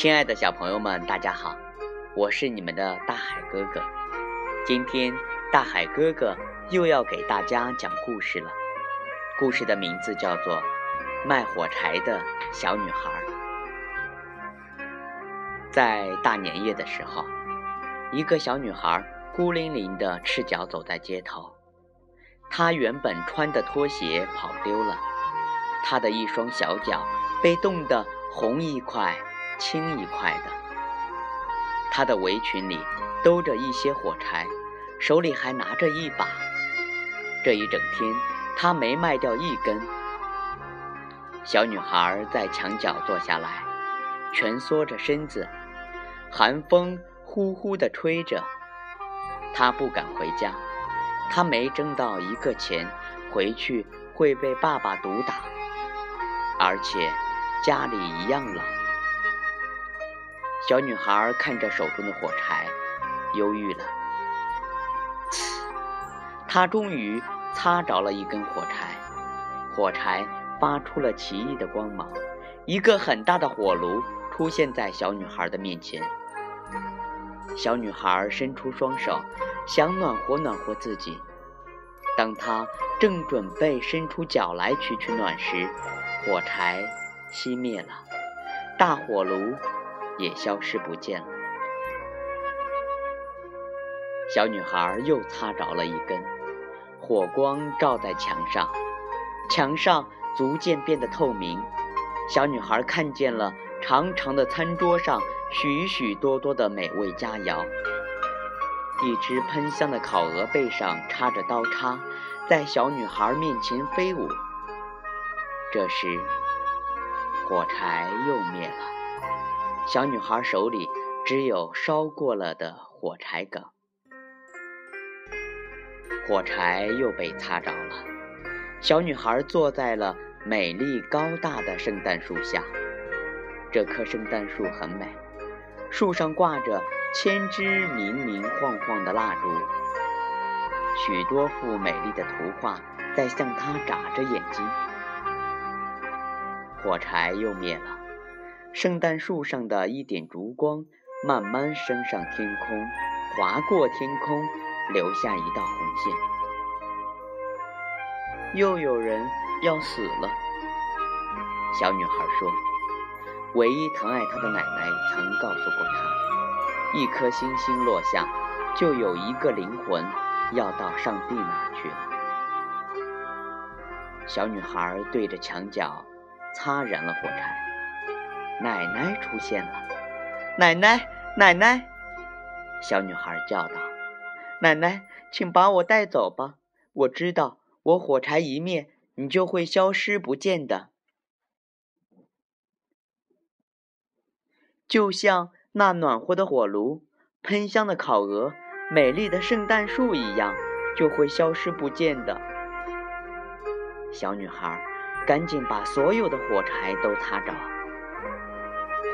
亲爱的小朋友们，大家好，我是你们的大海哥哥。今天大海哥哥又要给大家讲故事了。故事的名字叫做《卖火柴的小女孩》。在大年夜的时候，一个小女孩孤零零的赤脚走在街头。她原本穿的拖鞋跑丢了，她的一双小脚被冻得红一块。青一块的，她的围裙里兜着一些火柴，手里还拿着一把。这一整天，她没卖掉一根。小女孩在墙角坐下来，蜷缩着身子，寒风呼呼地吹着。她不敢回家，她没挣到一个钱，回去会被爸爸毒打，而且家里一样冷。小女孩看着手中的火柴，犹豫了。她终于擦着了一根火柴，火柴发出了奇异的光芒，一个很大的火炉出现在小女孩的面前。小女孩伸出双手，想暖和暖和自己。当她正准备伸出脚来取取暖时，火柴熄灭了，大火炉。也消失不见了。小女孩又擦着了一根，火光照在墙上，墙上逐渐变得透明。小女孩看见了长长的餐桌上许许多多的美味佳肴，一只喷香的烤鹅背上插着刀叉，在小女孩面前飞舞。这时，火柴又灭了。小女孩手里只有烧过了的火柴梗，火柴又被擦着了。小女孩坐在了美丽高大的圣诞树下，这棵圣诞树很美，树上挂着千只明明晃晃的蜡烛，许多幅美丽的图画在向她眨着眼睛。火柴又灭了。圣诞树上的一点烛光慢慢升上天空，划过天空，留下一道红线。又有人要死了，小女孩说：“唯一疼爱她的奶奶曾告诉过她，一颗星星落下，就有一个灵魂要到上帝那去了。”小女孩对着墙角擦燃了火柴。奶奶出现了，奶奶，奶奶！小女孩叫道：“奶奶，请把我带走吧！我知道，我火柴一灭，你就会消失不见的，就像那暖和的火炉、喷香的烤鹅、美丽的圣诞树一样，就会消失不见的。”小女孩赶紧把所有的火柴都擦着。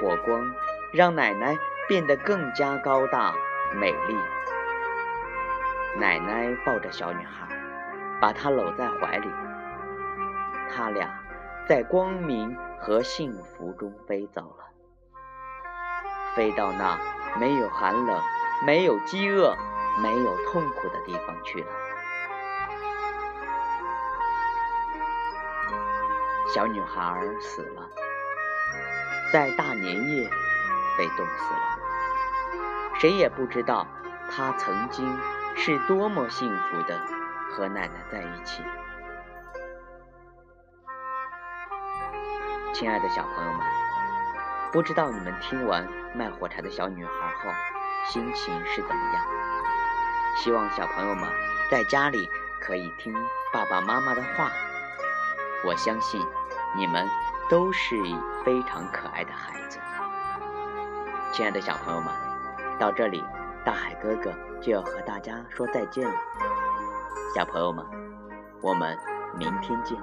火光让奶奶变得更加高大美丽。奶奶抱着小女孩，把她搂在怀里。他俩在光明和幸福中飞走了，飞到那没有寒冷、没有饥饿、没有痛苦的地方去了。小女孩死了。在大年夜被冻死了，谁也不知道他曾经是多么幸福的和奶奶在一起。亲爱的小朋友们，不知道你们听完卖火柴的小女孩后心情是怎么样？希望小朋友们在家里可以听爸爸妈妈的话，我相信你们。都是非常可爱的孩子，亲爱的小朋友们，到这里，大海哥哥就要和大家说再见了。小朋友们，我们明天见。